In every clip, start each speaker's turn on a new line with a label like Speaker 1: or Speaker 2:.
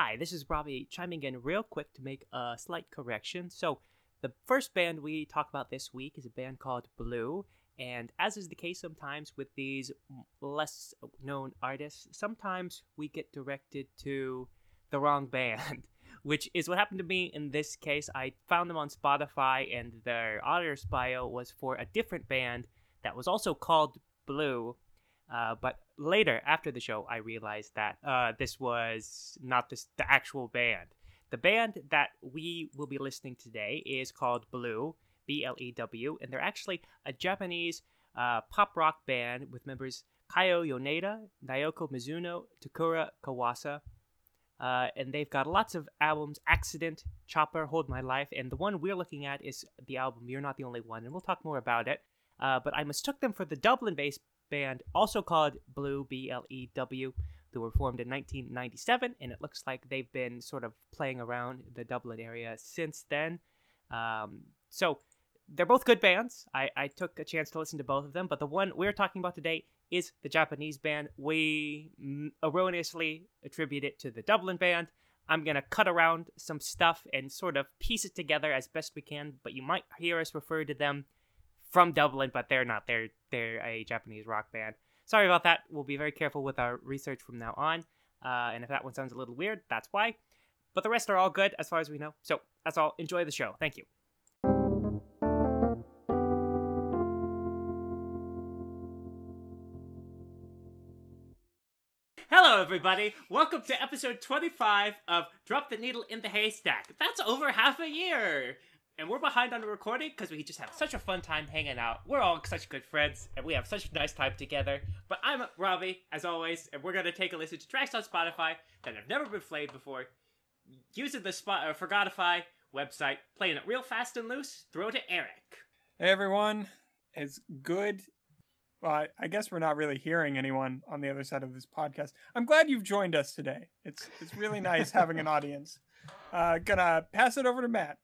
Speaker 1: Hi, this is Robbie chiming in real quick to make a slight correction. So, the first band we talk about this week is a band called Blew, and as is the case sometimes with these less known artists, sometimes we get directed to the wrong band, which is what happened to me in this case. I found them on Spotify, and their author's bio was for a different band that was also called Blew. Uh, but later, after the show, I realized that uh, this was not this, the actual band. The band that we will be listening today is called Blew, B L E W, and they're actually a Japanese uh, pop rock band with members Kayo Yoneda, Naoko Mizuno, Takura Kawasa. Uh, and they've got lots of albums Accident, Chopper, Hold My Life, and the one we're looking at is the album You're Not the Only One, and we'll talk more about it. Uh, but I mistook them for the Dublin based band, also called Blew, B L E W, They were formed in 1997, and it looks like they've been sort of playing around the Dublin area since then. Um, so they're both good bands. I, I took a chance to listen to both of them, but the one we're talking about today is the Japanese band. We erroneously attribute it to the Dublin band. I'm going to cut around some stuff and sort of piece it together as best we can, but you might hear us refer to them from Dublin, but they're not. They're they're a Japanese rock band. Sorry about that. We'll be very careful with our research from now on. Uh, and if that one sounds a little weird, that's why. But the rest are all good as far as we know. So that's all. Enjoy the show. Thank you. Hello, everybody. Welcome to episode 25 of Drop the Needle in the Haystack. That's over half a year. And we're behind on the recording because we just have such a fun time hanging out. We're all such good friends and we have such a nice time together. But I'm Robbie, as always, and we're going to take a listen to tracks on Spotify that have never been played before. Using the spot, uh, Forgotify website, playing it real fast and loose. Throw it to Eric.
Speaker 2: Hey everyone, it's good. Well, I, I guess we're not really hearing anyone on the other side of this podcast. I'm glad you've joined us today. It's it's really nice having an audience. Uh, gonna pass it over to Matt.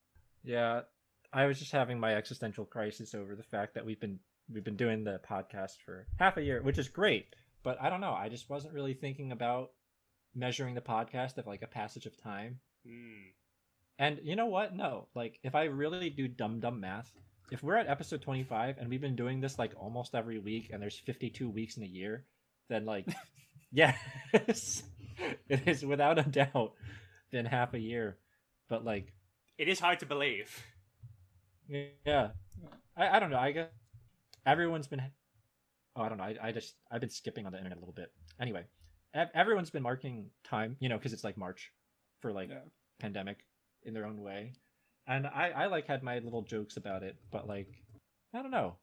Speaker 3: Yeah, I was just having my existential crisis over the fact that we've been we've been doing the podcast for half a year, which is great. But I don't know. I just wasn't really thinking about measuring the podcast of like a passage of time.
Speaker 1: Hmm.
Speaker 3: And you know what? No, like if I really do dumb dumb math, if we're at episode 25 and we've been doing this like almost every week and there's 52 weeks in a year, then like yes, it is without a doubt been half a year. But like
Speaker 1: It is hard to believe.
Speaker 3: yeah, I, I don't know. I guess everyone's been. Oh, I don't know. I, I just I've been skipping on the internet a little bit. Anyway, ev- everyone's been marking time, you know, because it's like March for like
Speaker 2: Yeah.
Speaker 3: pandemic in their own way, and I I like had my little jokes about it, but like I don't know.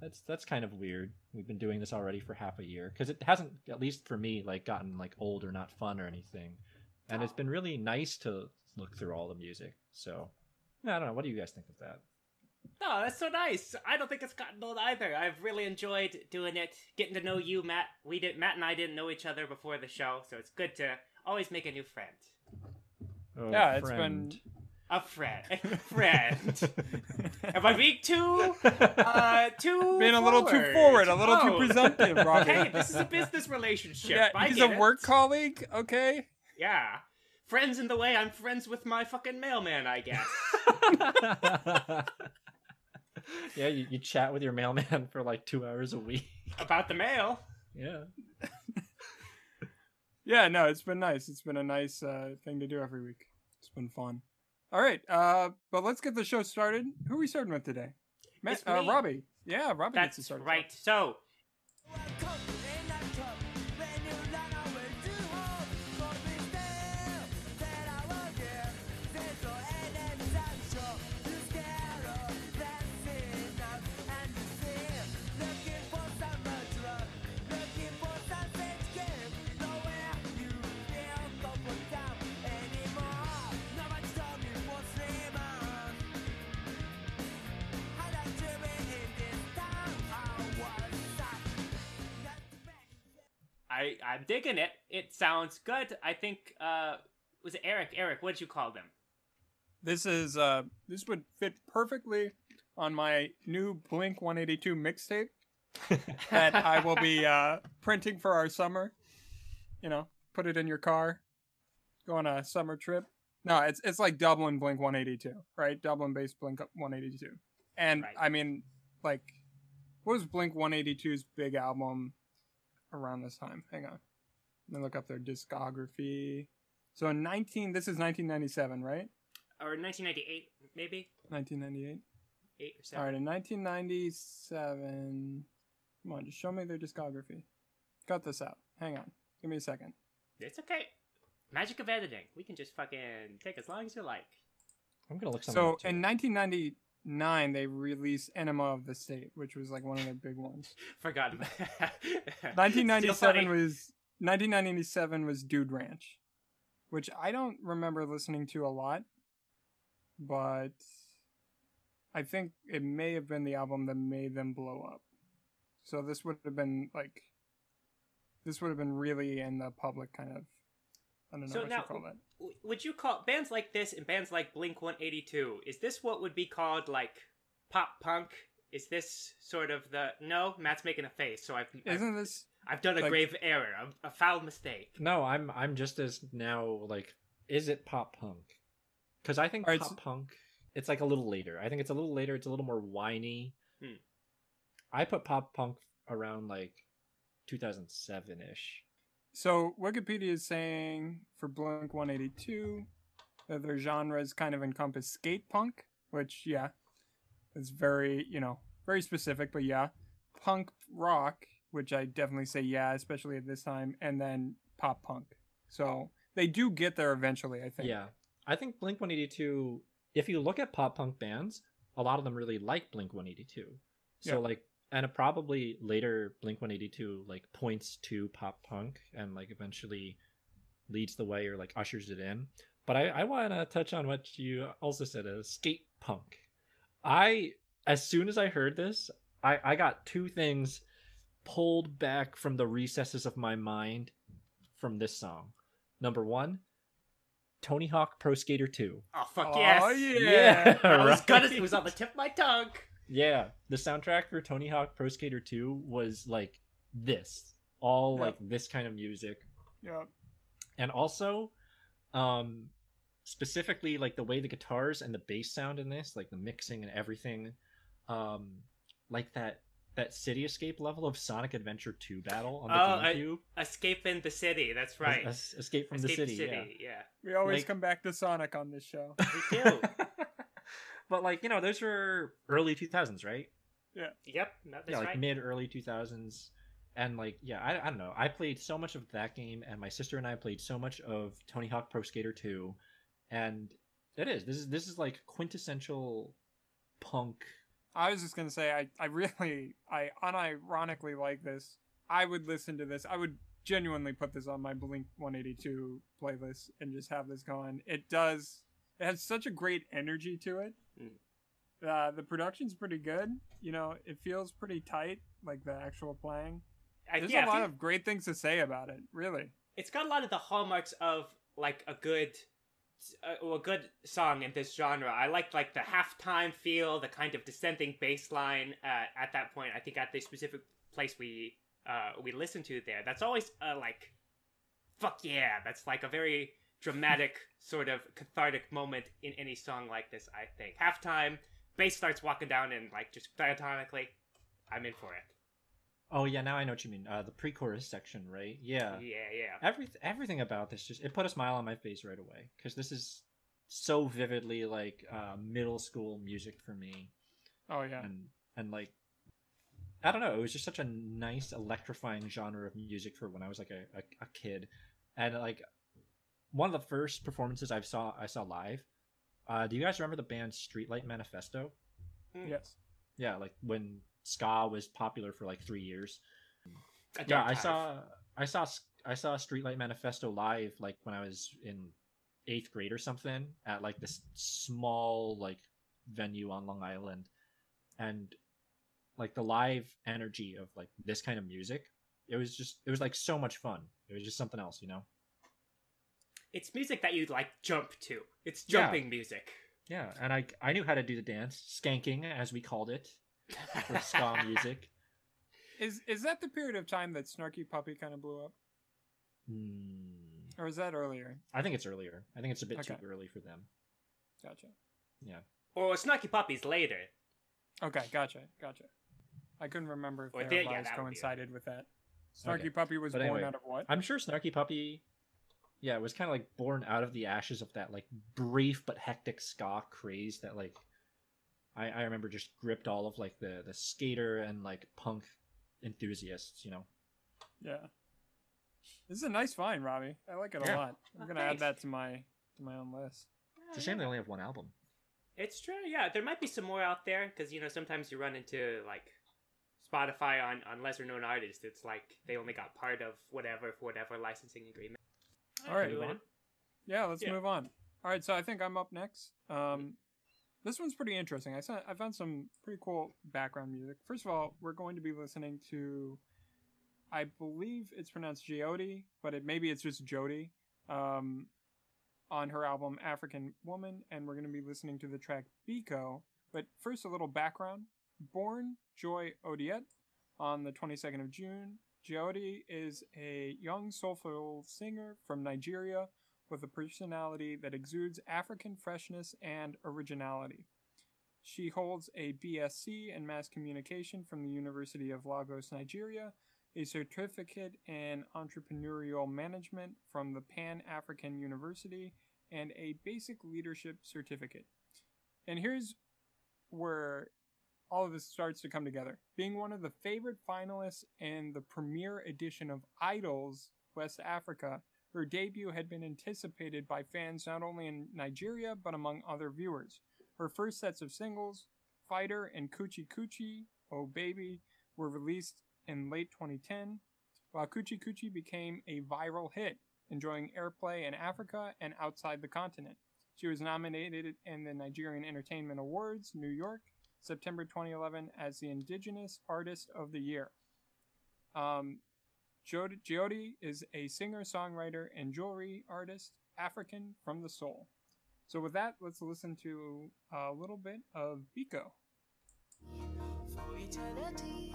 Speaker 3: That's that's kind of weird. We've been doing this already for half a year because it hasn't, at least for me, like gotten like old or not fun or anything, and it's ah. been really nice to look through all the music. So I don't know. What do you guys think of that?
Speaker 1: No, that's so nice. I don't think it's gotten old either. I've really enjoyed doing it, getting to know you, Matt. We did Matt and I didn't know each other before the show, so it's good to always make a new friend.
Speaker 3: Oh,
Speaker 2: Yeah, it's
Speaker 3: friend.
Speaker 1: Been a friend, a friend. Am I being too, uh, too
Speaker 2: Being a little too forward, a little too
Speaker 1: Oh.
Speaker 2: presumptive, Robbie.
Speaker 1: Hey, this is a business relationship.
Speaker 2: yeah,
Speaker 1: I
Speaker 2: he's
Speaker 1: get
Speaker 2: a
Speaker 1: it.
Speaker 2: work colleague. Okay.
Speaker 1: Yeah, friends in the way I'm friends with my fucking mailman, I guess.
Speaker 3: yeah, you, you chat with your mailman for like two hours a week.
Speaker 1: About the mail.
Speaker 3: Yeah.
Speaker 2: Yeah, no, it's been nice. It's been a nice uh, thing to do every week. It's been fun. All right, uh, but let's get the show started. Who are we starting with today? Matt,
Speaker 1: It's
Speaker 2: uh,
Speaker 1: me.
Speaker 2: Robbie. Yeah, Robbie gets to start.
Speaker 1: right. So, I'm digging it. It sounds good. I think uh was it Eric? Eric, what'd you call them?
Speaker 2: This is uh, this would fit perfectly on my new Blink 182 mixtape that I will be uh, printing for our summer. You know, put it in your car. go on a summer trip. No, it's it's like Dublin Blink 182, right? Dublin based Blink 182. And
Speaker 1: Right.
Speaker 2: I mean, like, what was Blink 182's big album around this time. Hang on. Let me look up their discography. So in 19, this is 1997, right?
Speaker 1: Or 1998, maybe?
Speaker 2: 1998?
Speaker 1: 8 or
Speaker 2: 7.
Speaker 1: All
Speaker 2: right, in 1997. Come on, just show me their discography. Cut this out. Hang on. Give me a second.
Speaker 1: It's okay. Magic of editing. We can just fucking take as long as you like.
Speaker 3: I'm gonna look something.
Speaker 2: So in 1990, nine they released Enema of the State, which was like one of their big ones.
Speaker 1: Forgot.
Speaker 2: Nineteen
Speaker 1: ninety seven
Speaker 2: was nineteen ninety seven was Dude Ranch, which I don't remember listening to a lot, but I think it may have been the album that made them blow up. So this would have been like this would have been really in the public kind of I don't know
Speaker 1: So
Speaker 2: what
Speaker 1: now-
Speaker 2: you call that.
Speaker 1: W- Would you call bands like this and bands like Blink 182? Is this what would be called like pop punk? Is this sort of the no? Matt's making a face, so I've I've,
Speaker 2: Isn't this
Speaker 1: I've done a
Speaker 2: like-
Speaker 1: grave error, a, a foul mistake.
Speaker 3: No, I'm I'm just as now like, is it pop punk? Because I think
Speaker 2: Alright,
Speaker 3: pop
Speaker 2: so-
Speaker 3: punk, it's like a little later. I think it's a little later. It's a little more whiny.
Speaker 1: Hmm.
Speaker 3: I put pop punk around like 2007 ish.
Speaker 2: So Wikipedia is saying for Blink 182 that their genres kind of encompass skate punk, which yeah, is very you know very specific, but yeah, punk rock, which I definitely say yeah, especially at this time, and then pop punk. So they do get there eventually, I think.
Speaker 3: Yeah, I think Blink 182. If you look at pop punk bands, a lot of them really like Blink 182. So
Speaker 2: Yeah.
Speaker 3: like, and it probably later Blink 182 like points to pop punk and like eventually leads the way or like ushers it in. But I, I want to touch on what you also said as skate punk. I as soon as I heard this, I I got two things pulled back from the recesses of my mind from this song. Number one, Tony Hawk Pro Skater 2.
Speaker 1: Oh fuck yes.
Speaker 2: Oh,
Speaker 1: yes!
Speaker 2: yeah.
Speaker 1: I was
Speaker 3: right?
Speaker 1: gonna. It was on the tip of my tongue.
Speaker 3: Yeah, the soundtrack for Tony Hawk Pro Skater 2 was like this, all
Speaker 2: Yep.
Speaker 3: like this kind of music,
Speaker 2: Yeah.
Speaker 3: and also, um, specifically like the way the guitars and the bass sound in this, like the mixing and everything, um, like that that City Escape level of Sonic Adventure 2 battle on the
Speaker 1: Oh, I-
Speaker 3: GameCube.
Speaker 1: Escape in the city. That's right.
Speaker 3: Es- Escape from
Speaker 1: Escape
Speaker 3: the city. yeah.
Speaker 1: yeah.
Speaker 2: We always
Speaker 3: Like-
Speaker 2: come back to Sonic on this show.
Speaker 1: We do.
Speaker 3: but like you know, those were early 2000s, right? Yeah.
Speaker 1: Yep. No, that's
Speaker 3: yeah, like
Speaker 1: right.
Speaker 3: mid early 2000s and like yeah I, I don't know i played so much of that game and my sister and i played so much of tony hawk pro skater 2 and it is this is this is like quintessential punk
Speaker 2: I was just gonna say I, I really I unironically like this. I would listen to this. I would genuinely put this on my Blink 182 playlist and just have this going. It does. It has such a great energy to it.
Speaker 1: Mm.
Speaker 2: Uh, the production's pretty good. You know, it feels pretty tight, like the actual playing.
Speaker 1: I-
Speaker 2: There's
Speaker 1: yeah,
Speaker 2: a lot
Speaker 1: think
Speaker 2: of great things to say about it. Really.
Speaker 1: it's got a lot of the hallmarks of like a good uh, a good song in this genre. I liked like the halftime feel, the kind of descending bass line uh, at that point. I think at the specific place we uh, we listened to there. That's always uh, like fuck yeah. That's like a very dramatic sort of cathartic moment in any song like this. I think halftime bass starts walking down and like just diatonically, I'm in for it.
Speaker 3: oh yeah now i know what you mean uh the pre-chorus section right yeah
Speaker 1: Yeah, yeah.
Speaker 3: every, everything about this just it put a smile on my face right away because this is so vividly like uh middle school music for me
Speaker 2: Oh yeah.
Speaker 3: and and like I don't know, it was just such a nice electrifying genre of music for when I was like a, a, a kid. And like one of the first performances I saw I saw live. Uh, do you guys remember the band Streetlight Manifesto?
Speaker 2: Yes.
Speaker 3: Yeah, like when ska was popular for like three years.
Speaker 1: A
Speaker 3: Yeah, I saw I saw I saw Streetlight Manifesto live like when I was in eighth grade or something at like this small like venue on Long Island, and like the live energy of like this kind of music, it was just it was like so much fun. It was just something else, you know.
Speaker 1: It's music that you'd like jump to. It's
Speaker 3: Yeah.
Speaker 1: jumping music.
Speaker 3: Yeah, and I I knew how to do the dance, skanking as we called it for ska music.
Speaker 2: Is is that the period of time that Snarky Puppy kind of blew up?
Speaker 3: Hmm.
Speaker 2: Or is that earlier?
Speaker 3: I think it's earlier. I think it's a bit
Speaker 2: Okay.
Speaker 3: too early for them.
Speaker 2: Gotcha.
Speaker 3: Yeah.
Speaker 1: Or Snarky Puppy's later.
Speaker 2: Okay, gotcha, gotcha. I couldn't remember if
Speaker 1: Or
Speaker 2: their
Speaker 1: did- yeah,
Speaker 2: lives
Speaker 1: that
Speaker 2: coincided with that. Snarky
Speaker 3: Okay.
Speaker 2: Puppy was
Speaker 3: But
Speaker 2: born
Speaker 3: anyway,
Speaker 2: out of what?
Speaker 3: I'm sure Snarky Puppy, yeah, it was kind of like born out of the ashes of that like brief but hectic ska craze that like I, I remember just gripped all of like the the skater and like punk enthusiasts. You know,
Speaker 2: Yeah. This is a nice find, Robbie. I like it a lot. I'm
Speaker 1: Oh,
Speaker 2: gonna add that to my to my own list.
Speaker 3: it's a shame they only have one album.
Speaker 1: It's true, yeah. There might be some more out there because you know sometimes you run into like Spotify on on lesser known artists. It's like they only got part of whatever for whatever licensing agreement.
Speaker 2: All right.
Speaker 1: Move on.
Speaker 2: Yeah, let's
Speaker 1: Yeah.
Speaker 2: move on. All right, so I think I'm up next. Um, this one's pretty interesting. I saw, I found some pretty cool background music. First of all, we're going to be listening to, I believe it's pronounced Jody, but it maybe it's just Jody, um, on her album African Woman, and we're going to be listening to the track Biko. But first, a little background. Born Joy Odiet on the 22nd of June. Jodie is a young soulful singer from Nigeria with a personality that exudes African freshness and originality. She holds a BSc in mass communication from the University of Lagos, Nigeria, a certificate in entrepreneurial management from the Pan African University, and a basic leadership certificate. And here's where all of this starts to come together. Being one of the favorite finalists in the premiere edition of Idols West Africa, her debut had been anticipated by fans not only in Nigeria but among other viewers. Her first sets of singles, Fighter and Coochie Coochie, Oh Baby, were released in late 2010, while Coochie Coochie became a viral hit, enjoying airplay in Africa and outside the continent. She was nominated in the Nigerian Entertainment Awards, New York, September 2011, as the Indigenous Artist of the Year. Um, Jodie is a singer, songwriter, and jewelry artist, African from the soul. So, with that, let's listen to a little bit of Biko.
Speaker 4: for eternity.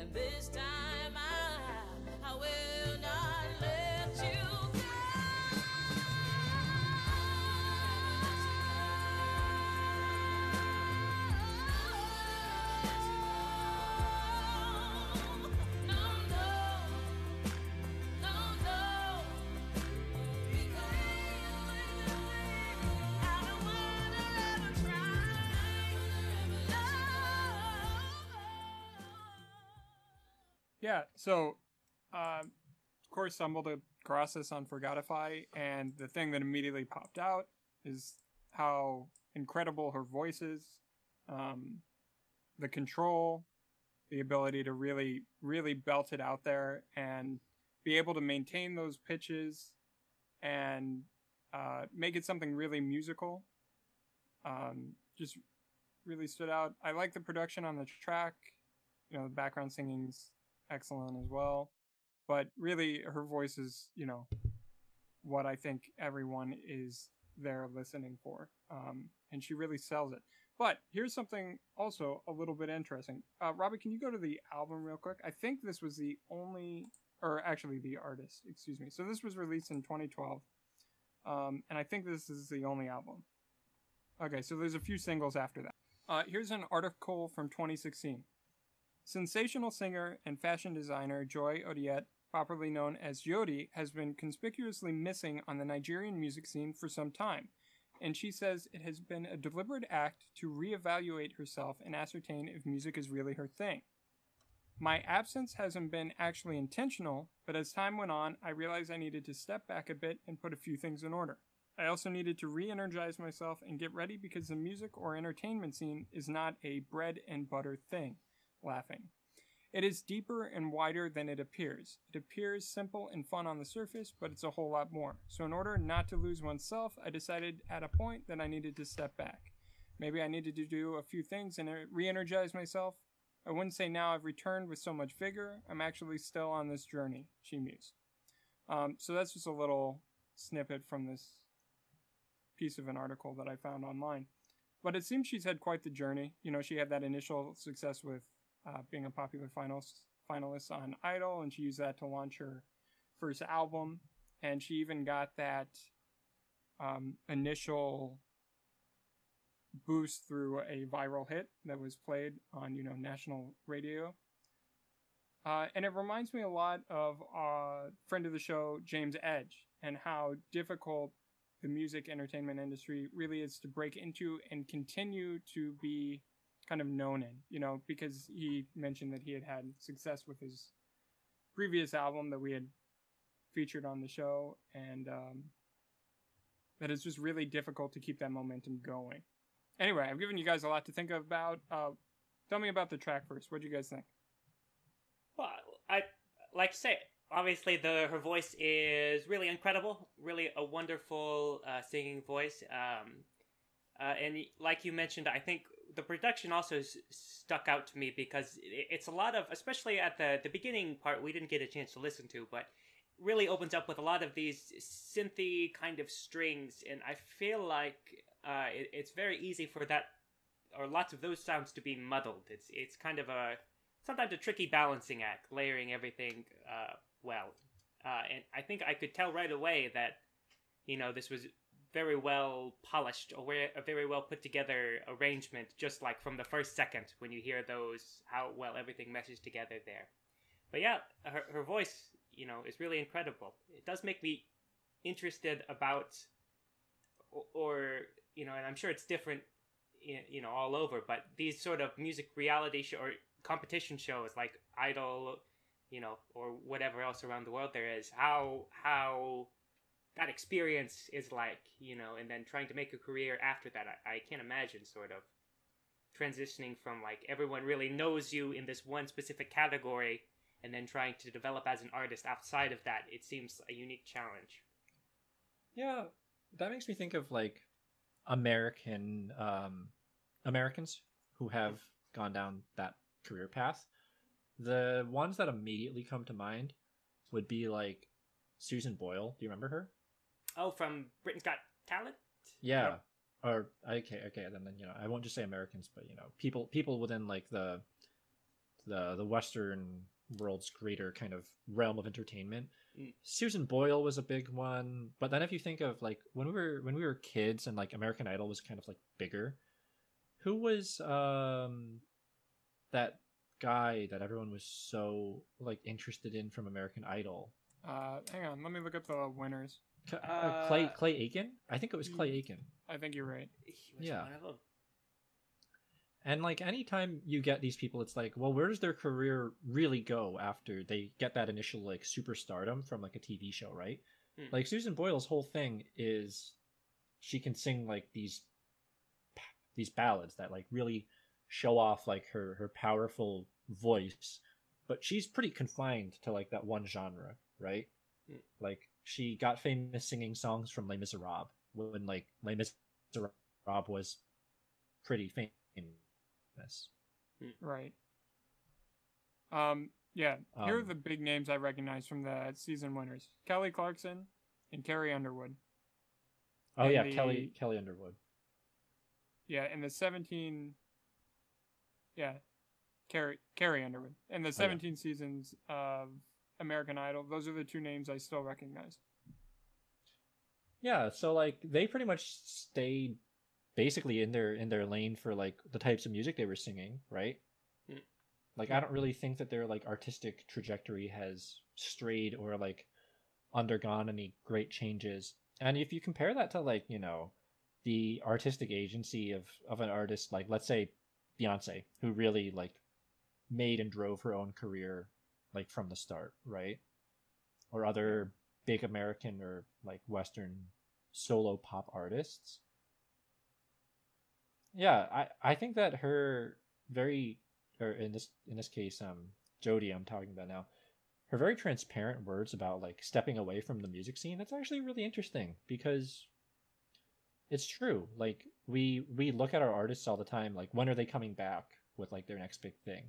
Speaker 4: And this time I, I will not let
Speaker 2: Yeah, so, um, of course, stumbled across this on Forgotify, and the thing that immediately popped out is how incredible her voice is, um, the control, the ability to really, really belt it out there and be able to maintain those pitches and uh, make it something really musical. Um, just really stood out. I like the production on the track. You know, the background singing's excellent as well. But really, her voice is, you know, what I think everyone is there listening for. Um, and she really sells it. But here's something also a little bit interesting. Uh, Robbie, can you go to the album real quick? I think this was the only, or actually the artist, excuse me. So this was released in 2012. Um, and I think this is the only album. Okay, so there's a few singles after that. Uh, here's an article from 2016. Sensational singer and fashion designer Joy Odiet, properly known as Yodi, has been conspicuously missing on the Nigerian music scene for some time, and she says it has been a deliberate act to reevaluate herself and ascertain if music is really her thing. My absence hasn't been actually intentional, but as time went on, I realized I needed to step back a bit and put a few things in order. I also needed to re energize myself and get ready because the music or entertainment scene is not a bread and butter thing. Laughing. It is deeper and wider than it appears. It appears simple and fun on the surface, but it's a whole lot more. So, in order not to lose oneself, I decided at a point that I needed to step back. Maybe I needed to do a few things and re energize myself. I wouldn't say now I've returned with so much vigor. I'm actually still on this journey, she mused. Um, so, that's just a little snippet from this piece of an article that I found online. But it seems she's had quite the journey. You know, she had that initial success with uh, being a popular finalist finalist on Idol, and she used that to launch her first album. and she even got that um, initial boost through a viral hit that was played on you know national radio. Uh, and it reminds me a lot of a friend of the show, James Edge, and how difficult the music entertainment industry really is to break into and continue to be kind of known in, you know, because he mentioned that he had had success with his previous album that we had featured on the show, and um, that it's just really difficult to keep that momentum going. Anyway, I've given you guys a lot to think about. Uh, tell me about the track first. What do you guys think?
Speaker 1: Well, I like to say, obviously, the her voice is really incredible. Really, a wonderful uh, singing voice. Um, uh, and like you mentioned, I think the production also s- stuck out to me because it's a lot of, especially at the the beginning part, we didn't get a chance to listen to, but really opens up with a lot of these synthy kind of strings, and I feel like uh, it, it's very easy for that or lots of those sounds to be muddled. It's it's kind of a sometimes a tricky balancing act, layering everything uh, well. Uh, and I think I could tell right away that you know this was very well polished, or a very well put together arrangement, just like from the first second when you hear those how well everything meshes together there. But yeah, her her voice, you know, is really incredible. It does make me interested about, or, or you know, and I'm sure it's different, you know, all over. But these sort of music reality show or competition shows like Idol, you know, or whatever else around the world there is, how how that experience is like, you know, and then trying to make a career after that. I, I can't imagine sort of transitioning from like everyone really knows you in this one specific category and then trying to develop as an artist outside of that. It seems a unique challenge.
Speaker 3: Yeah, that makes me think of like American um, Americans who have gone down that career path. The ones that immediately come to mind would be like Susan Boyle. Do you remember her?
Speaker 1: Oh, from Britain's Got Talent?
Speaker 3: Yeah. Or okay, okay, then, then you know, I won't just say Americans, but you know, people people within like the the the Western world's greater kind of realm of entertainment.
Speaker 1: Mm.
Speaker 3: Susan Boyle was a big one, but then if you think of like when we were when we were kids and like American Idol was kind of like bigger, who was um that guy that everyone was so like interested in from American Idol?
Speaker 2: Uh, hang on, let me look up the winners.
Speaker 3: K- uh, Clay Clay Aiken? I think it was Clay Aiken.
Speaker 2: I think you're right.
Speaker 1: He was
Speaker 3: Yeah.
Speaker 1: one of them.
Speaker 3: And like anytime you get these people, it's like, well, where does their career really go after they get that initial like superstardom from like a TV show, right?
Speaker 1: Hmm.
Speaker 3: Like Susan Boyle's whole thing is she can sing like these these ballads that like really show off like her her powerful voice, but she's pretty confined to like that one genre, right?
Speaker 1: Hmm.
Speaker 3: Like she got famous singing songs from Les Miserables when like Les Miserables was pretty famous.
Speaker 2: Right. Um, yeah, here are
Speaker 3: Um,
Speaker 2: the big names I recognize from the season winners: Kelly Clarkson and Carrie Underwood.
Speaker 3: Oh
Speaker 2: And
Speaker 3: yeah,
Speaker 2: the-
Speaker 3: Kelly Kelly Underwood.
Speaker 2: Yeah, and the 17. Yeah, Carrie Carrie Underwood and the 17 seasons of American Idol. Those are the two names I still recognize.
Speaker 3: Yeah, so like they pretty much stayed basically in their in their lane for like the types of music they were singing, right?
Speaker 1: Mm.
Speaker 3: Like I don't really think that their like artistic trajectory has strayed or like undergone any great changes. And if you compare that to like, you know, the artistic agency of of an artist like let's say Beyonce, who really like made and drove her own career like from the start, right? Or other big American or like Western solo pop artists. Yeah, I, I think that her very or in this in this case, um Jodie I'm talking about now, her very transparent words about like stepping away from the music scene, that's actually really interesting because it's true. Like we we look at our artists all the time, like when are they coming back with like their next big thing?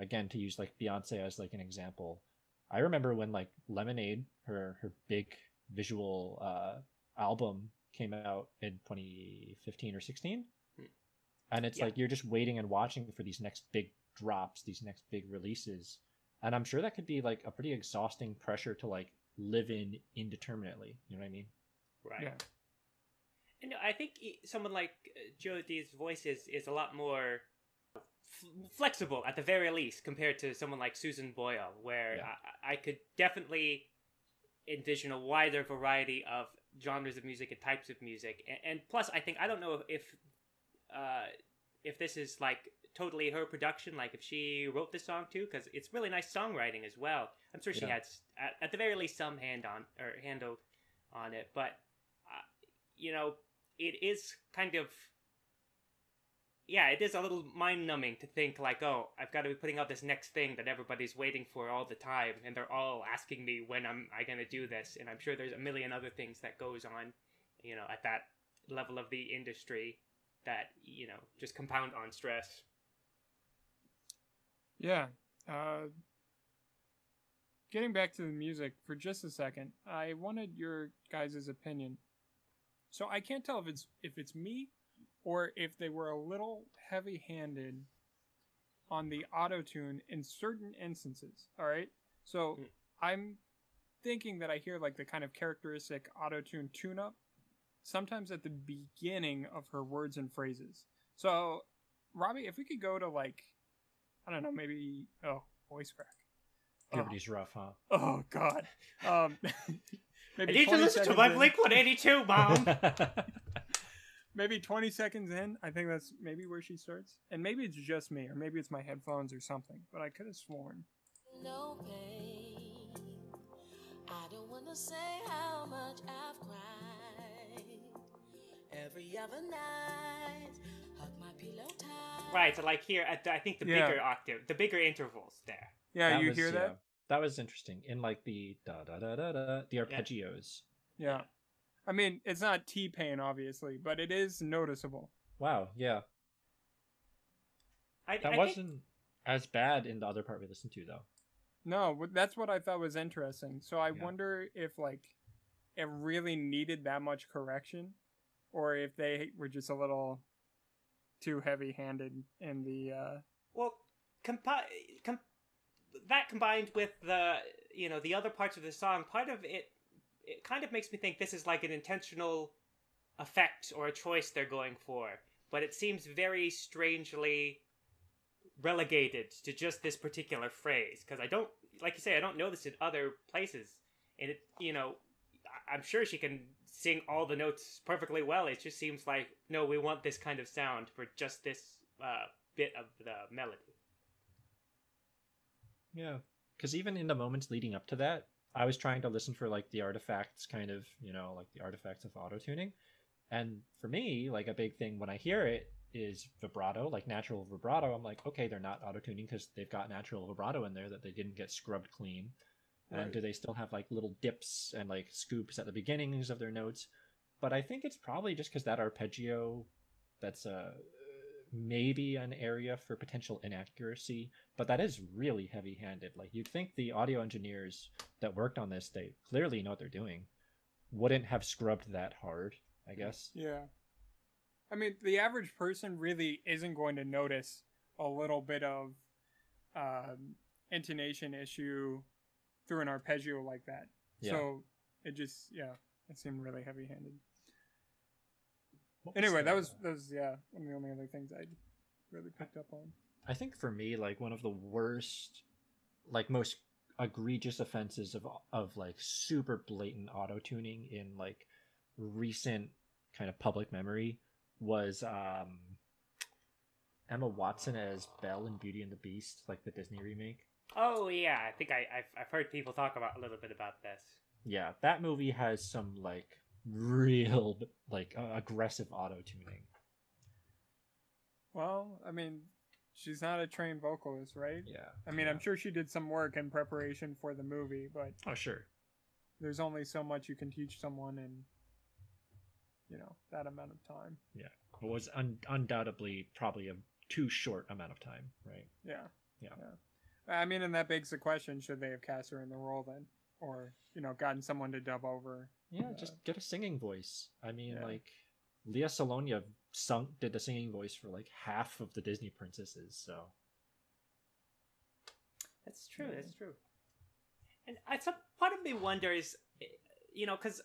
Speaker 3: Again, to use like Beyonce as like an example, I remember when like Lemonade, her her big visual uh, album came out in 2015 or 16,
Speaker 1: Hmm.
Speaker 3: and it's
Speaker 1: Yeah.
Speaker 3: like you're just waiting and watching for these next big drops, these next big releases, and I'm sure that could be like a pretty exhausting pressure to like live in indeterminately. You know what I mean?
Speaker 1: Right.
Speaker 2: Yeah.
Speaker 1: And I think e- someone like uh, Jodie's voice is, is a lot more f- flexible, at the very least, compared to someone like Susan Boyle, where
Speaker 3: Yeah.
Speaker 1: I, I could definitely envision a wider variety of genres of music and types of music. And, and plus, I think I don't know if uh, if this is like totally her production, like if she wrote this song too, because it's really nice songwriting as well. I'm sure she
Speaker 3: Yeah.
Speaker 1: had at, at the very least some hand on or handle on it, but uh, you know, it is kind of yeah, it is a little mind numbing to think like, oh, I've got to be putting out this next thing that everybody's waiting for all the time, and they're all asking me when I'm I to do this, and I'm sure there's a million other things that goes on, you know, at that level of the industry that you know just compound on stress.
Speaker 2: Yeah. Uh, getting back to the music for just a second, I wanted your guys' opinion. So I can't tell if it's if it's me or if they were a little heavy-handed on the auto tune in certain instances. All right. So
Speaker 1: Mm.
Speaker 2: I'm thinking that I hear like the kind of characteristic auto tune tune up sometimes at the beginning of her words and phrases. So, Robbie, if we could go to like, I don't know, maybe oh, voice crack. Oh,
Speaker 3: rough, huh?
Speaker 2: oh God. Um,
Speaker 1: I need to listen to my
Speaker 2: in-
Speaker 1: Blink 182, mom.
Speaker 2: Maybe 20 seconds in, I think that's maybe where she starts. And maybe it's just me, or maybe it's my headphones or something. But I could have sworn.
Speaker 4: no pain. I don't wanna say how much I've cried. Every other night, hug my pillow tight.
Speaker 1: right, so like here at the, I think the
Speaker 2: Yeah.
Speaker 1: bigger octave, the bigger intervals there.
Speaker 2: Yeah,
Speaker 3: That
Speaker 2: you
Speaker 3: was-
Speaker 2: hear
Speaker 3: yeah,
Speaker 2: that?
Speaker 3: That was interesting. In like the da da da da da, the arpeggios.
Speaker 2: Yeah. I mean, it's not T Pain, obviously, but it is noticeable.
Speaker 3: Wow, yeah,
Speaker 1: I,
Speaker 3: that
Speaker 1: I
Speaker 3: wasn't as bad in the other part we listened to though.
Speaker 2: No, that's what I thought was interesting. So I
Speaker 3: Yeah.
Speaker 2: wonder if like it really needed that much correction, or if they were just a little too heavy-handed in the. uh
Speaker 1: Well, compi- com- that combined with the you know the other parts of the song, part of it it kind of makes me think this is like an intentional effect or a choice they're going for, but it seems very strangely relegated to just this particular phrase because I don't like you say I don't know this in other places, and it you know I'm sure she can sing all the notes perfectly well. It just seems like no, we want this kind of sound for just this uh, bit of the melody.
Speaker 3: Yeah, because even in the moments leading up to that, I was trying to listen for like the artifacts, kind of, you know, like the artifacts of auto tuning. And for me, like a big thing when I hear it is vibrato, like natural vibrato. I'm like, okay, they're not auto tuning because they've got natural vibrato in there that they didn't get scrubbed clean. And do they still have like little dips and like scoops at the beginnings of their notes? But I think it's probably just because that arpeggio, that's a maybe an area for potential inaccuracy, but that is really heavy-handed. Like you'd think the audio engineers that worked on this, they clearly know what they're doing, wouldn't have scrubbed that hard. I guess.
Speaker 2: Yeah. I mean, the average person really isn't going to notice a little bit of um, intonation issue through an arpeggio like that.
Speaker 3: Yeah.
Speaker 2: So it just, yeah, it seemed really heavy-handed.
Speaker 3: What was
Speaker 2: Anyway, that was that was yeah one of the only other things I really picked up on.
Speaker 3: I think for me, like one of the worst, like most egregious offenses of of like super blatant auto tuning in like recent kind of public memory was um Emma Watson as Belle in Beauty and the Beast, like the Disney remake.
Speaker 1: Oh yeah, I think I, I've I've heard people talk about a little bit about this.
Speaker 3: Yeah, that movie has some like real like uh, aggressive auto tuning.
Speaker 2: Well, I mean, she's not a trained vocalist, right?
Speaker 3: Yeah.
Speaker 2: I mean,
Speaker 3: yeah.
Speaker 2: I'm sure she did some work in preparation for the movie, but
Speaker 3: Oh sure.
Speaker 2: there's only so much you can teach someone in, you know, that amount of time.
Speaker 3: Yeah, it was un- undoubtedly probably a too short amount of time, right?
Speaker 2: Yeah.
Speaker 3: Yeah.
Speaker 2: I mean, and that begs the question: Should they have cast her in the role then, or you know, gotten someone to dub over?
Speaker 3: Yeah,
Speaker 2: Uh,
Speaker 3: just get a singing voice. I mean,
Speaker 2: yeah.
Speaker 3: like Lea Salonga sung did the singing voice for like half of the Disney princesses, so
Speaker 1: That's true. That's true. And I, some part of me wonders, eh, you know, because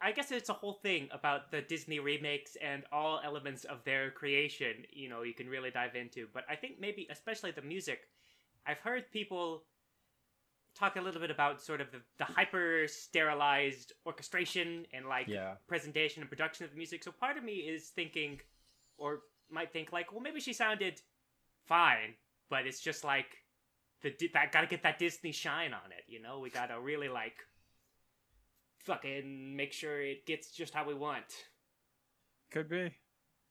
Speaker 1: I guess it's a whole thing about the Disney remakes and all elements of their creation. You know, you can really dive into. But I think maybe, especially the music, I've heard people talk a little bit about sort of the, the hyper sterilized orchestration and like
Speaker 3: Yeah.
Speaker 1: presentation and production of the music. So part of me is thinking, or might think like, well, maybe she sounded fine, but it's just like the that got to get that Disney shine on it. You know, we got to really like fucking make sure it gets just how we want.
Speaker 2: Could be.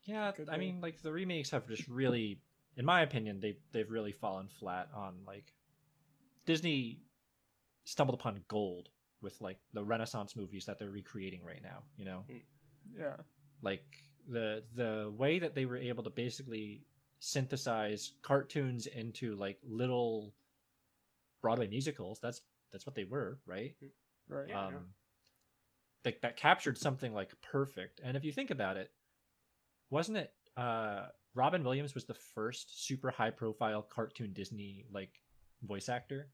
Speaker 3: Yeah,
Speaker 2: Could
Speaker 3: I
Speaker 2: be.
Speaker 3: mean, like the remakes have just really, in my opinion, they they've really fallen flat on like Disney stumbled upon gold with like the Renaissance movies that they're recreating right now. You know,
Speaker 2: Yeah.
Speaker 3: like the the way that they were able to basically synthesize cartoons into like little Broadway musicals. That's that's what they were, right?
Speaker 2: Right.
Speaker 1: Yeah.
Speaker 3: um that, that captured something like perfect and if you think about it wasn't it uh robin williams was the first super high profile cartoon disney like voice actor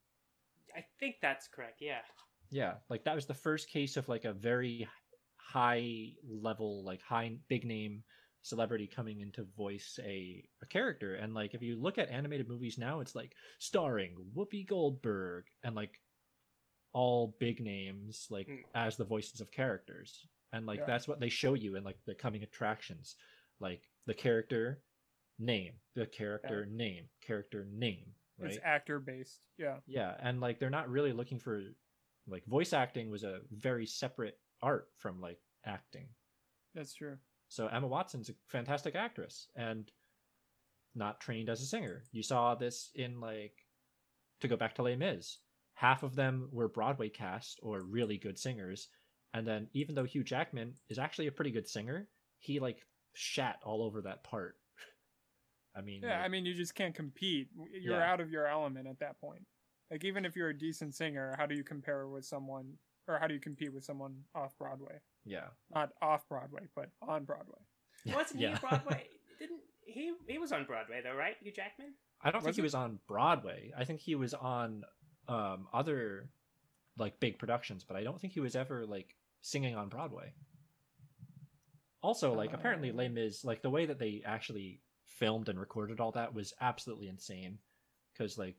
Speaker 1: I think that's correct. Yeah.
Speaker 3: yeah like that was the first case of like a very high level like high big name celebrity coming in to voice a, a character and like if you look at animated movies now it's like starring whoopi goldberg and like all big names like
Speaker 1: Mm.
Speaker 3: as the voices of characters and like
Speaker 2: Yeah.
Speaker 3: that's what they show you in like the coming attractions like the character name the character name character name right
Speaker 2: It's actor based. Yeah.
Speaker 3: yeah, and like they're not really looking for like voice acting was a very separate art from like acting.
Speaker 2: That's true.
Speaker 3: So Emma Watson's a fantastic actress and not trained as a singer. You saw this in like to go back to Les Mis. Half of them were Broadway cast or really good singers, and then even though Hugh Jackman is actually a pretty good singer, he like shat all over that part. I mean,
Speaker 2: Yeah,
Speaker 3: like-
Speaker 2: I mean, you just can't compete. You're
Speaker 3: Yeah.
Speaker 2: out of your element at that point. Like, even if you're a decent singer, how do you compare with someone, or how do you compete with someone off Broadway?
Speaker 3: yeah,
Speaker 2: Not off Broadway, but on Broadway.
Speaker 1: Wasn't
Speaker 3: yeah.
Speaker 1: he Broadway? Didn't he? He was on Broadway though, right? Hugh Jackman.
Speaker 3: I don't think
Speaker 2: Was
Speaker 3: he
Speaker 2: it?
Speaker 3: was on Broadway. I think he was on um, other like big productions, but I don't think he was ever like singing on Broadway. Also, like apparently
Speaker 2: Uh.
Speaker 3: Les Mis, like the way that they actually filmed and recorded all that was absolutely insane, because like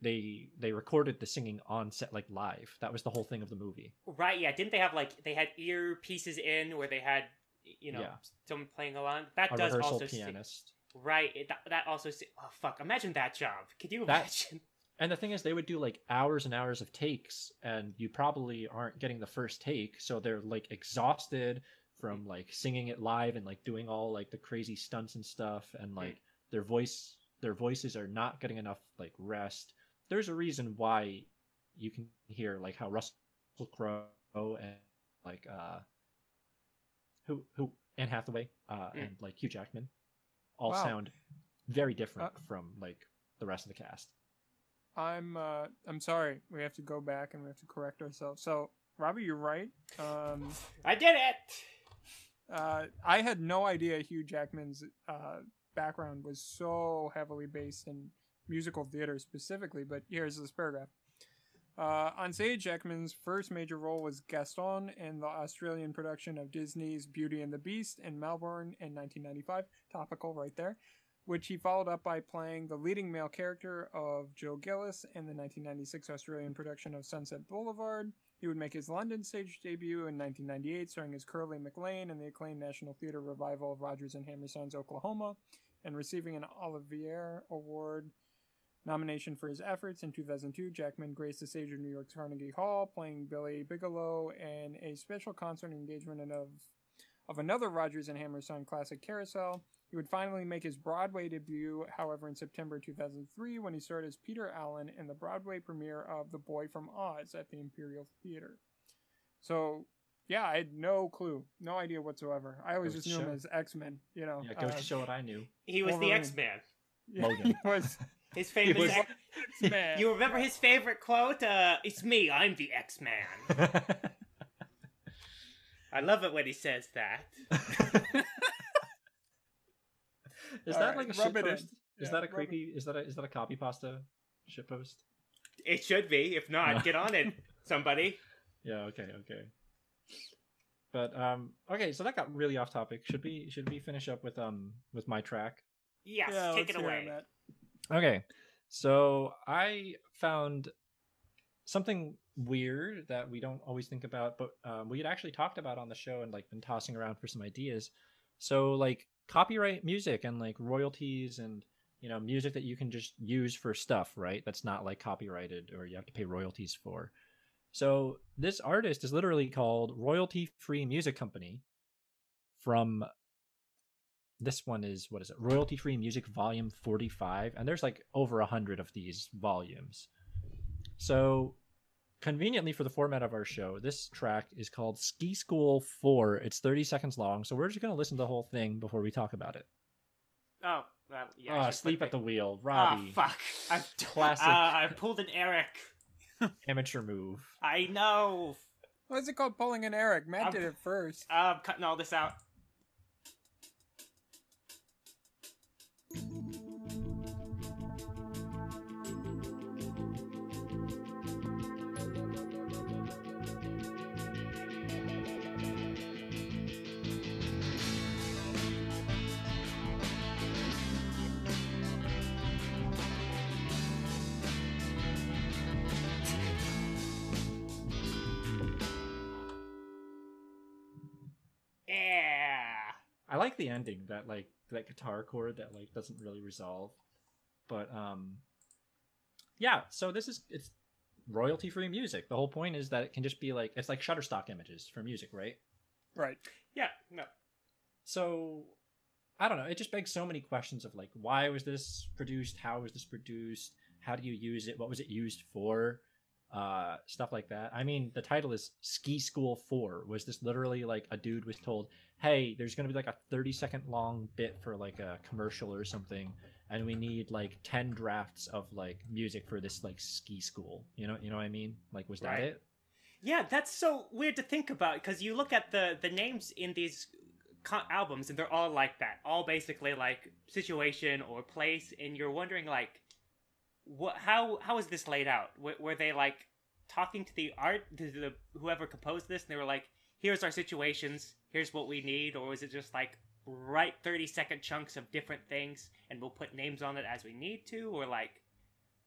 Speaker 3: they they recorded the singing on set like live. That was the whole thing of the movie.
Speaker 1: Right. Yeah. Didn't they have like they had earpieces in where they had you know
Speaker 3: Yeah.
Speaker 1: someone playing along? That
Speaker 3: A
Speaker 1: does
Speaker 3: rehearsal
Speaker 1: also
Speaker 3: pianist.
Speaker 1: right. It, that, that also se- oh fuck. Imagine that job. Could you
Speaker 3: That-
Speaker 1: imagine?
Speaker 3: And the thing is, they would do like hours and hours of takes, and you probably aren't getting the first take, so they're like exhausted from like singing it live and like doing all like the crazy stunts and stuff, and like their voice, their voices are not getting enough like rest. There's a reason why you can hear like how Russell Crowe and like uh who who Anne Hathaway uh
Speaker 1: Mm.
Speaker 3: and like Hugh Jackman all
Speaker 2: Wow.
Speaker 3: sound very different
Speaker 2: Uh,
Speaker 3: from like the rest of the cast.
Speaker 2: I'm uh I'm sorry. We have to go back and we have to correct ourselves. So, Robbie, you're right. Um
Speaker 1: I did it.
Speaker 2: Uh I had no idea Hugh Jackman's uh background was so heavily based in musical theater specifically, but here's this paragraph. Uh, on stage, Jackman's first major role was Gaston in the Australian production of Disney's Beauty and the Beast in Melbourne in 1995. Topical right there. Which he followed up by playing the leading male character of Joe Gillis in the 1996 Australian production of Sunset Boulevard. He would make his London stage debut in 1998, starring as Curly McLean in the acclaimed National Theatre revival of Rodgers and Hammerstein's Oklahoma, and receiving an Olivier Award nomination for his efforts. In 2002, Jackman graced the stage of New York's Carnegie Hall, playing Billy Bigelow in a special concert engagement of, of another Rodgers and Hammerstein classic, Carousel. He would finally make his Broadway debut, however, in September 2003 when he starred as Peter Allen in the Broadway premiere of The Boy from Oz at the Imperial Theater. So, yeah, I had no clue, no idea whatsoever. I always just
Speaker 3: to
Speaker 2: knew him
Speaker 3: show.
Speaker 2: as X Men. You know,
Speaker 3: Yeah, goes
Speaker 2: uh,
Speaker 3: to show what I knew.
Speaker 1: He was the X Man.
Speaker 2: yeah,
Speaker 3: Logan.
Speaker 2: he was
Speaker 1: His famous.
Speaker 3: was-
Speaker 1: X-
Speaker 2: X-Man.
Speaker 1: you remember his favorite quote? Uh, "It's me. I'm the X Man." I love it when he says that.
Speaker 3: is
Speaker 2: All
Speaker 3: that
Speaker 2: right,
Speaker 3: like a
Speaker 2: rub it
Speaker 3: shitpost? Is
Speaker 2: Yeah,
Speaker 3: that a creepy? Is that a is that a copy pasta shitpost?
Speaker 1: It should be. If not, get on it, somebody.
Speaker 3: Yeah. Okay. Okay. But um. Okay. So that got really off topic. Should we should we finish up with um with my track?
Speaker 1: Yes,
Speaker 2: yeah,
Speaker 1: take it away.
Speaker 3: Okay. So I found something weird that we don't always think about, but um, we had actually talked about on the show and like been tossing around for some ideas. So like copyright music and like royalties and you know music that you can just use for stuff, right? That's not like copyrighted or you have to pay royalties for. So this artist is literally called Royalty Free Music Company from this one is what is it royalty free music volume 45 and there's like over a hundred of these volumes so conveniently for the format of our show this track is called ski school 4 it's 30 seconds long so we're just going to listen to the whole thing before we talk about it
Speaker 1: Oh, well, yeah. I
Speaker 3: Ah, sleep at the wheel
Speaker 1: Ah,
Speaker 3: robbie
Speaker 1: fuck. I,
Speaker 3: Classic.
Speaker 1: Uh, I pulled an Eric.
Speaker 3: amateur move
Speaker 1: I know.
Speaker 2: Why is it called pulling an Eric? Matt
Speaker 1: I'm-
Speaker 2: did it first.
Speaker 1: I'm cutting all this out.
Speaker 3: I like the ending that like that guitar chord that like doesn't really resolve. But um yeah so this is it's royalty free music. The whole point is that it can just be like it's like shutterstock images for music right?
Speaker 2: Right.
Speaker 1: Yeah. No.
Speaker 3: so i don't know it just begs so many questions of like why was this produced? How was this produced? How do you use it? What was it used for? Uh stuff like that. I mean the title is ski school 4 was this literally like a dude was told hey there's gonna be like a 30 second long bit for like a commercial or something and we need like 10 drafts of like music for this like ski school you know you know what i mean like was that
Speaker 1: Right.
Speaker 3: it
Speaker 1: Yeah, that's so weird to think about because you look at the the names in these co- albums and they're all like that, all basically like situation or place, and you're wondering like, what? How how is this laid out? W- were they like talking to the art, to the whoever composed this, and they were like, "Here's our situations, here's what we need," or is it just like write thirty second chunks of different things and we'll put names on it as we need to, or like.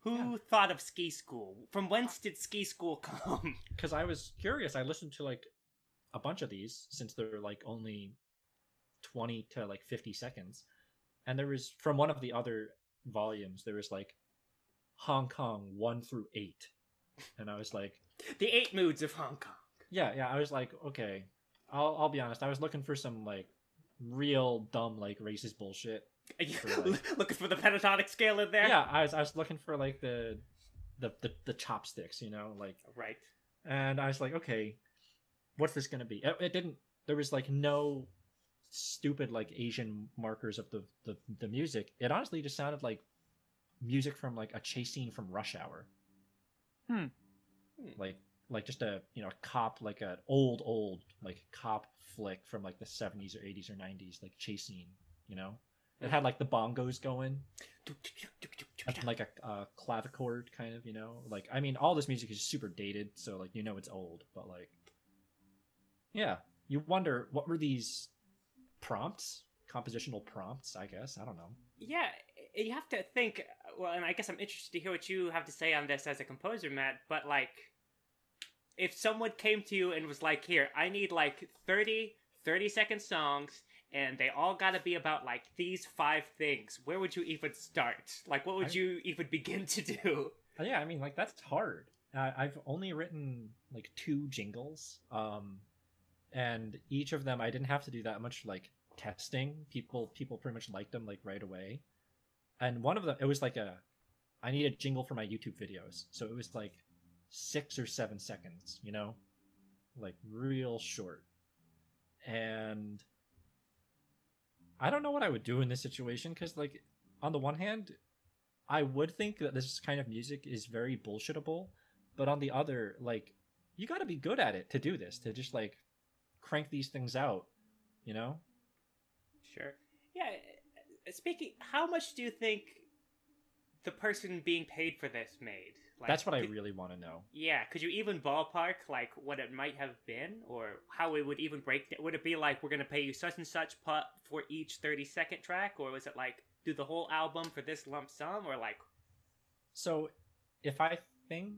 Speaker 1: Who
Speaker 3: Yeah.
Speaker 1: thought of ski school? From whence did ski school come?
Speaker 3: because I was curious. I listened to like a bunch of these since they're like only twenty to like fifty seconds, and there was from one of the other volumes there was like Hong Kong one through eight, and I was like,
Speaker 1: The eight moods of Hong Kong.
Speaker 3: Yeah, yeah. I was like, okay, I'll I'll be honest. I was looking for some like real dumb like racist bullshit. For, like-
Speaker 1: Looking for the pentatonic scale in there.
Speaker 3: Yeah, I was I was looking for like the the the, the chopsticks, you know, like
Speaker 1: Right.
Speaker 3: and I was like, okay, what's this gonna be? It, it didn't. There was like no stupid like Asian markers of the, the the music. It honestly just sounded like music from like a chase scene from Rush Hour.
Speaker 2: Hmm.
Speaker 3: Like like just a you know a cop like an old old like cop flick from like the seventies or eighties or nineties like chase scene. You know, it had like the bongos going like a, a clavichord kind of you know like i mean all this music is super dated so like you know it's old but like yeah you wonder what were these prompts compositional prompts i guess i don't know
Speaker 1: Yeah, you have to think. Well, and I guess I'm interested to hear what you have to say on this as a composer, Matt. But like, if someone came to you and was like, "Here, I need like 30, 30 second songs." And they all got to be about like these five things. Where would you even start? Like, what would
Speaker 3: I-
Speaker 1: you even begin to do?
Speaker 3: Uh, yeah i mean like that's hard uh, i've only written like two jingles um and each of them i didn't have to do that much like testing people people pretty much liked them like right away and one of them it was like a i need a jingle for my youtube videos so it was like six or seven seconds you know like real short and i don't know what i would do in this situation because like on the one hand I would think that this kind of music is very bullshitable, but on the other, like, you got to be good at it to do this, to just like crank these things out, you know?
Speaker 1: Sure. Yeah. Speaking, how much do you think the person being paid for this made? Like,
Speaker 3: That's what I really want to know.
Speaker 1: Yeah, could you even ballpark like what it might have been, or how it would even break? Would it be like we're gonna pay you such and such put for each thirty second track, or was it like do the whole album for this lump sum, or like
Speaker 3: So, if I think,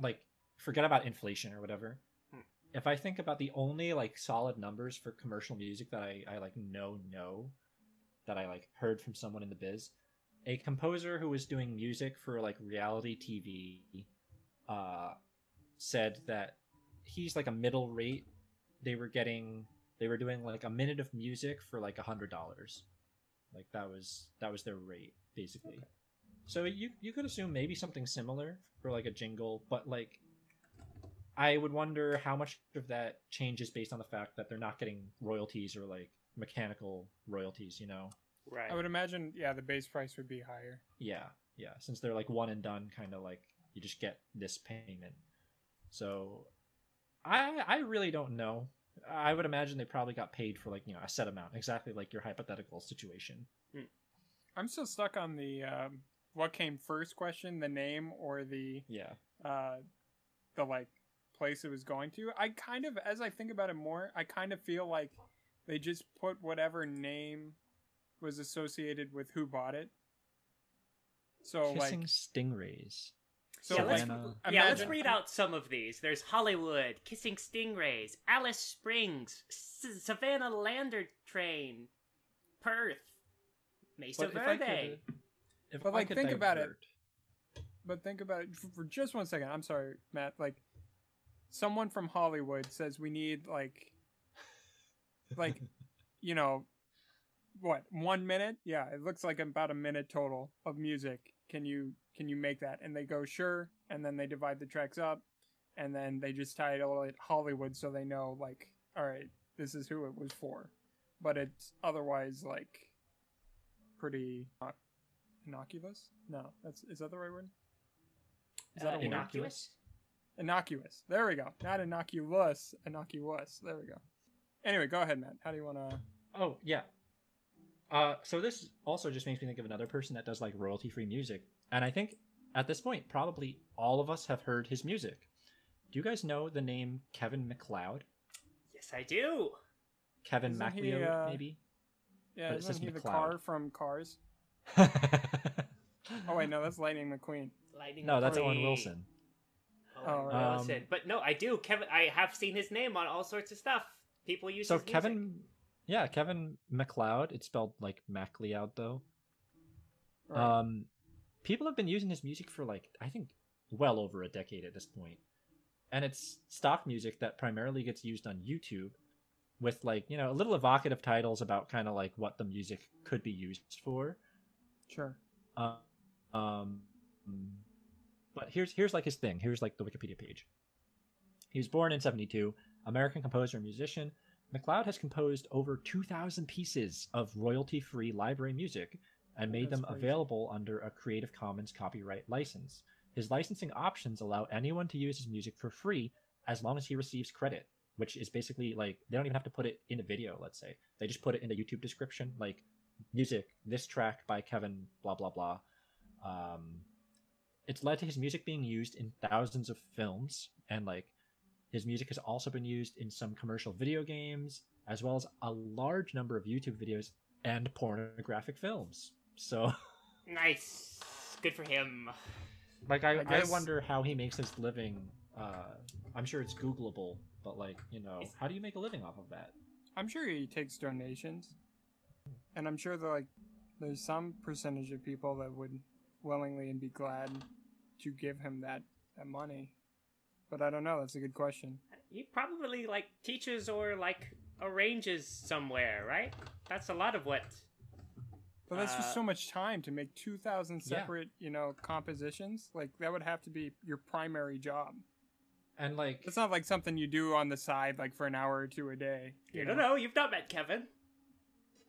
Speaker 3: like, forget about inflation or whatever.
Speaker 1: Hmm.
Speaker 3: If I think about the only like solid numbers for commercial music that I, I like know know that I like heard from someone in the biz, a composer who was doing music for like reality TV, uh, said that he's like a middle rate. They were getting they were doing like a minute of music for like a hundred dollars, like that was that was their rate basically. So you you could assume maybe something similar for like a jingle, but like I would wonder how much of that changes based on the fact that they're not getting royalties or like mechanical royalties, you know?
Speaker 1: Right?
Speaker 2: I would imagine, yeah, the base price would be higher.
Speaker 3: Yeah, yeah. Since they're like one and done, kind of like you just get this payment. So I I really don't know. I would imagine they probably got paid for like you know a set amount, exactly like your hypothetical situation.
Speaker 2: I'm still stuck on the um, what came first question, the name or the
Speaker 3: Yeah.
Speaker 2: uh, the like place it was going to. I kind of, as I think about it more, I kind of feel like they just put whatever name was associated with who bought it. So
Speaker 3: Kissing
Speaker 2: like,
Speaker 3: stingrays.
Speaker 2: so
Speaker 1: yeah, let's,
Speaker 3: Savannah-
Speaker 1: yeah, let's read out some of these. There's Hollywood, Kissing Stingrays, Alice Springs, S- Savannah Lander Train, Perth, Mesa
Speaker 3: But if I could, if
Speaker 2: But, like,
Speaker 3: could
Speaker 2: think about it. But think about it for, for just one second. I'm sorry, Matt. Like, someone from Hollywood says we need like, like, you know, what one minute? Yeah, it looks like about a minute total of music. Can you can you make that? And they go sure, and then they divide the tracks up, and then they just title it Hollywood so they know like, all right, this is who it was for. But it's otherwise like pretty uh, innocuous. No, that's is that the right word? Is that
Speaker 1: Uh,
Speaker 2: a word?
Speaker 1: innocuous?
Speaker 2: Innocuous. There we go. Not innocuous. Innocuous. There we go. Anyway, go ahead, Matt. How do you want to?
Speaker 3: Oh yeah. Uh, so this also just makes me think of another person that does like royalty-free music, and I think at this point probably all of us have heard his music. Do you guys know the name Kevin McLeod?
Speaker 1: Yes, I do.
Speaker 3: Kevin
Speaker 2: Isn't he,
Speaker 3: MacLeod,
Speaker 2: uh,
Speaker 3: maybe.
Speaker 2: Yeah,
Speaker 3: But it
Speaker 2: isn't
Speaker 3: says
Speaker 2: he the car from Cars? Oh wait, no, that's Lightning McQueen.
Speaker 1: Lightning
Speaker 3: no, that's Owen Wilson.
Speaker 2: Oh,
Speaker 1: Owen
Speaker 2: right.
Speaker 1: Wilson.
Speaker 3: Um,
Speaker 1: but no, I do. Kevin, I have seen his name on all sorts of stuff. People use
Speaker 3: So
Speaker 1: his music.
Speaker 3: Yeah, Kevin McLeod. It's spelled like MacLeod though.
Speaker 2: Right.
Speaker 3: Um, people have been using his music for like I think well over a decade at this point, and it's stock music that primarily gets used on YouTube, with like you know a little evocative titles about kind of like what the music could be used for.
Speaker 2: sure.
Speaker 3: Uh, um, but here's here's like his thing. Here's like the Wikipedia page. He was born in '72, American composer and musician. McLeod has composed over 2,000 pieces of royalty-free library music and made
Speaker 2: That's
Speaker 3: them
Speaker 2: crazy.
Speaker 3: available under a Creative Commons copyright license. His licensing options allow anyone to use his music for free as long as he receives credit, which is basically like they don't even have to put it in a video. Let's say they just put it in the YouTube description, like music, this track by Kevin, blah blah blah. Um, it's led to his music being used in thousands of films, and like his music has also been used in some commercial video games, as well as a large number of YouTube videos and pornographic films. So,
Speaker 1: Nice. Good for him.
Speaker 3: like, I,
Speaker 2: I
Speaker 3: I, wonder how he makes his living. Uh, I'm sure it's Googleable, but like, you know,
Speaker 1: Is-
Speaker 3: how do you make a living off of that?
Speaker 2: I'm sure he takes donations, and I'm sure that like there's some percentage of people that would willingly and be glad to give him that that money. But I don't know. That's a good question.
Speaker 1: He probably like teaches or like arranges somewhere, right? That's a lot of what.
Speaker 2: But that's
Speaker 1: Uh,
Speaker 2: just so much time to make 2,000
Speaker 3: Yeah.
Speaker 2: separate, you know, compositions. Like that would have to be your primary job.
Speaker 3: And like,
Speaker 2: It's not like something you do on the side, like for an hour or two a day.
Speaker 1: You don't know. You've not met Kevin.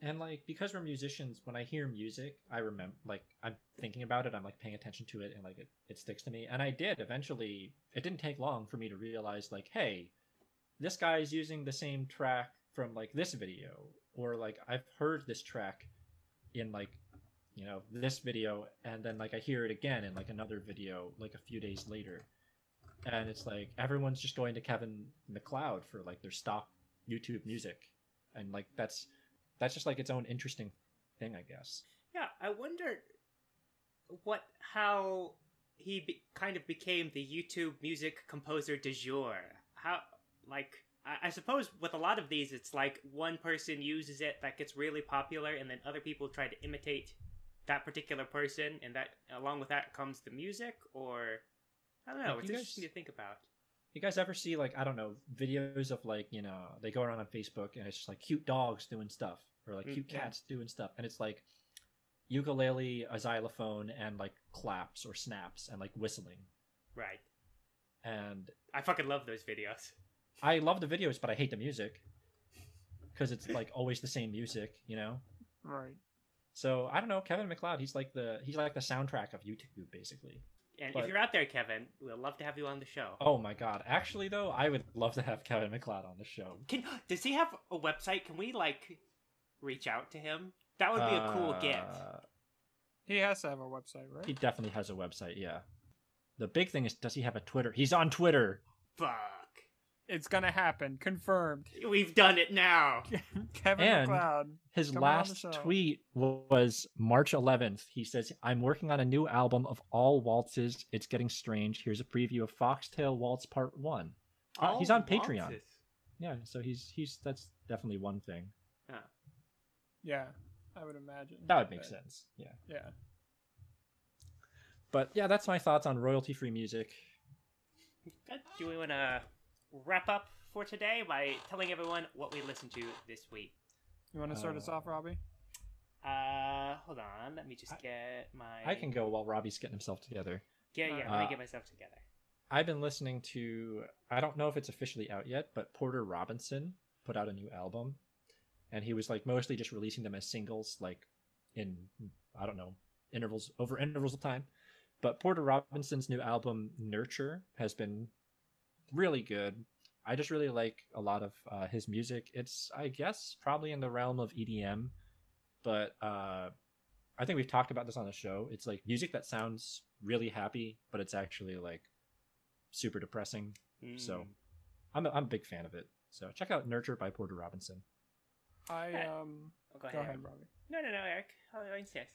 Speaker 3: And like because we're musicians when i hear music i remember like i'm thinking about it i'm like paying attention to it and like it, it sticks to me. And i did eventually it didn't take long for me to realize like hey this guy's using the same track from like this video or like i've heard this track in like you know this video and then like i hear it again in like another video like a few days later. And it's like everyone's just going to kevin mcleod for like their stock youtube music. And like that's that's just like its own interesting thing i guess
Speaker 1: Yeah, I wonder what how he be, kind of became the YouTube music composer de jour. How like I, I suppose with a lot of these, it's like one person uses it that gets really popular, and then other people try to imitate that particular person, and that along with that comes the music. Or I don't know.
Speaker 3: Like,
Speaker 1: it's
Speaker 3: you guys-
Speaker 1: interesting to think about.
Speaker 3: You guys ever see like i don't know videos of like you know they go around on facebook and it's just like cute dogs doing stuff or like
Speaker 1: Mm,
Speaker 3: cute
Speaker 2: yeah.
Speaker 3: cats doing stuff and it's like ukulele a xylophone and like claps or snaps and like whistling
Speaker 1: Right.
Speaker 3: and
Speaker 1: I fucking love those videos.
Speaker 3: I love the videos, but I hate the music because it's like always the same music, you know.
Speaker 2: Right.
Speaker 3: So I don't know, Kevin McLeod. He's like the he's like the soundtrack of YouTube, basically.
Speaker 1: And
Speaker 3: But-
Speaker 1: if you're out there, Kevin, we'd love to have you on the show.
Speaker 3: Oh my god! Actually, though, I would love to have Kevin McLeod on the show.
Speaker 1: Can does he have a website? Can we like reach out to him? That would be a cool gift.
Speaker 3: Uh,
Speaker 2: He has to have a website, right?
Speaker 3: He definitely has a website. Yeah. The big thing is, does he have a Twitter? He's on Twitter.
Speaker 1: Fuck.
Speaker 2: It's gonna happen. Confirmed.
Speaker 1: We've done it now.
Speaker 2: Kevin
Speaker 3: And-
Speaker 2: McLeod.
Speaker 3: His
Speaker 2: Coming
Speaker 3: last tweet was March 11th. He says, I'm working on a new album of all waltzes. It's getting strange. Here's a preview of Foxtail Waltz Part 1. Uh, he's
Speaker 1: All
Speaker 3: on Patreon.
Speaker 1: waltzes.
Speaker 3: Yeah, so he's he's that's definitely one thing.
Speaker 2: Yeah, Yeah, I would imagine.
Speaker 3: That would make
Speaker 2: But,
Speaker 3: sense. Yeah.
Speaker 2: Yeah.
Speaker 3: But yeah, that's my thoughts on royalty free music.
Speaker 1: Do we want to wrap up for today by telling everyone what we listened to this week?
Speaker 2: You want to start us
Speaker 3: Uh,
Speaker 2: off, Robbie?
Speaker 1: Uh, hold on. Let me just
Speaker 3: I-
Speaker 1: get my.
Speaker 3: I can go while Robbie's getting himself together.
Speaker 1: Yeah, yeah.
Speaker 2: Uh,
Speaker 1: let me get myself together.
Speaker 3: I've been listening to I don't know if it's officially out yet, but Porter Robinson put out a new album and he was like mostly just releasing them as singles like in I don't know, intervals over intervals of time. But Porter Robinson's new album Nurture has been really good. I just really like a lot of uh, his music. It's I guess probably in the realm of EDM, but uh I think we've talked about this on the show. It's like music that sounds really happy, but it's actually like super depressing. so-
Speaker 1: Mm.
Speaker 3: I'm a, I'm a big fan of it. So check out Nurture by Porter Robinson.
Speaker 2: I
Speaker 1: Hey.
Speaker 2: um.
Speaker 1: Oh, go
Speaker 2: Go
Speaker 1: ahead.
Speaker 2: ahead, Robbie.
Speaker 1: No, no, no, Eric. I'll insist.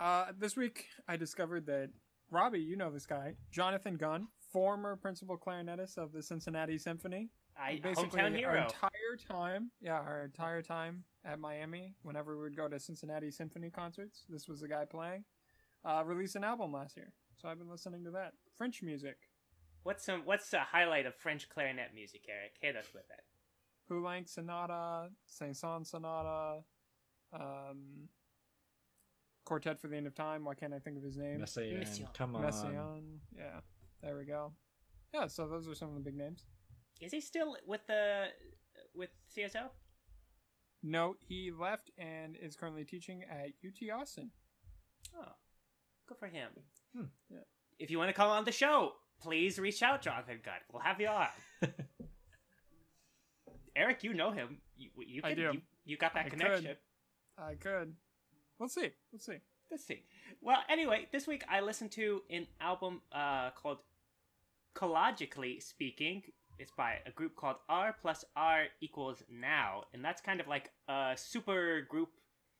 Speaker 2: Uh, this week I discovered that Robbie, you know this guy, Jonathan Gunn, former principal clarinetist of the Cincinnati Symphony.
Speaker 1: I
Speaker 2: basically
Speaker 1: hometown
Speaker 2: our
Speaker 1: hero.
Speaker 2: entire time, yeah, our entire time at Miami, whenever we would go to Cincinnati Symphony concerts, this was the guy playing. Uh, released an album last year, so I've been listening to that French music.
Speaker 1: What's some? What's the highlight of French clarinet music, Eric? Hit us with it.
Speaker 2: Poulenc Sonata, Saint-Saëns Sonata, um, Quartet for the End of Time. Why can't I think of his name?
Speaker 3: Messiaen,
Speaker 1: Mission.
Speaker 3: come on.
Speaker 2: Messiaen. Yeah, there we go. Yeah, so those are some of the big names.
Speaker 1: Is he still with the with CSO?
Speaker 2: No, he left and is currently teaching at UT Austin.
Speaker 1: Oh, good for him.
Speaker 3: Hmm.
Speaker 2: Yeah.
Speaker 1: If you want to come on the show, please reach out, Jonathan Gunn. We'll have you on. Eric, you know him. You, you
Speaker 2: I do.
Speaker 1: You, you got that
Speaker 2: I could.
Speaker 1: connection.
Speaker 2: I could. Let's see. Let's see.
Speaker 1: Let's see. Well, anyway, this week I listened to an album uh, called Collagically Speaking. It's by a group called R plus R equals Now, and that's kind of like a super group.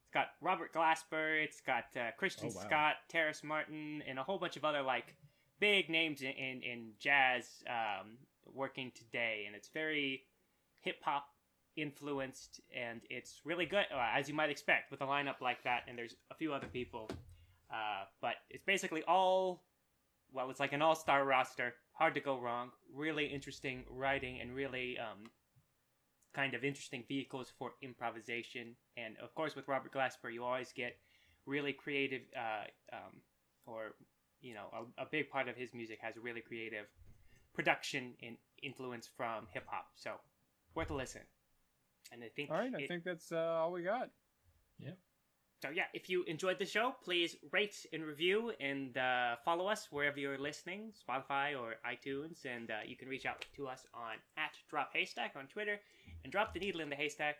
Speaker 1: It's got Robert Glasper, it's got uh, Christian
Speaker 3: Oh, wow.
Speaker 1: Scott, Terrace Martin, and a whole bunch of other like big names in in, in jazz um, working today, and it's very hip hop influenced, and it's really good, uh, as you might expect, with a lineup like that. And there's a few other people, uh, but it's basically all, well, it's like an all-star roster. Hard to go wrong. Really interesting writing and really um, kind of interesting vehicles for improvisation. And of course, with Robert Glasper, you always get really creative, uh, um, or you know, a, a big part of his music has really creative production and influence from hip hop. So worth a listen. And I think
Speaker 2: All right, I
Speaker 1: it-
Speaker 2: think that's uh, all we got.
Speaker 1: So yeah, if you enjoyed the show, please rate and review and uh, follow us wherever you're listening, Spotify or iTunes, and uh, you can reach out to us on at Drop Haystack on Twitter and Drop the Needle in the Haystack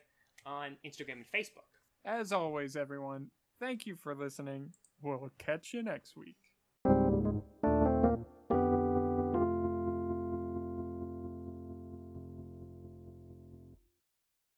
Speaker 1: on Instagram and Facebook.
Speaker 2: As always, everyone, Thank you for listening. We'll catch you next week.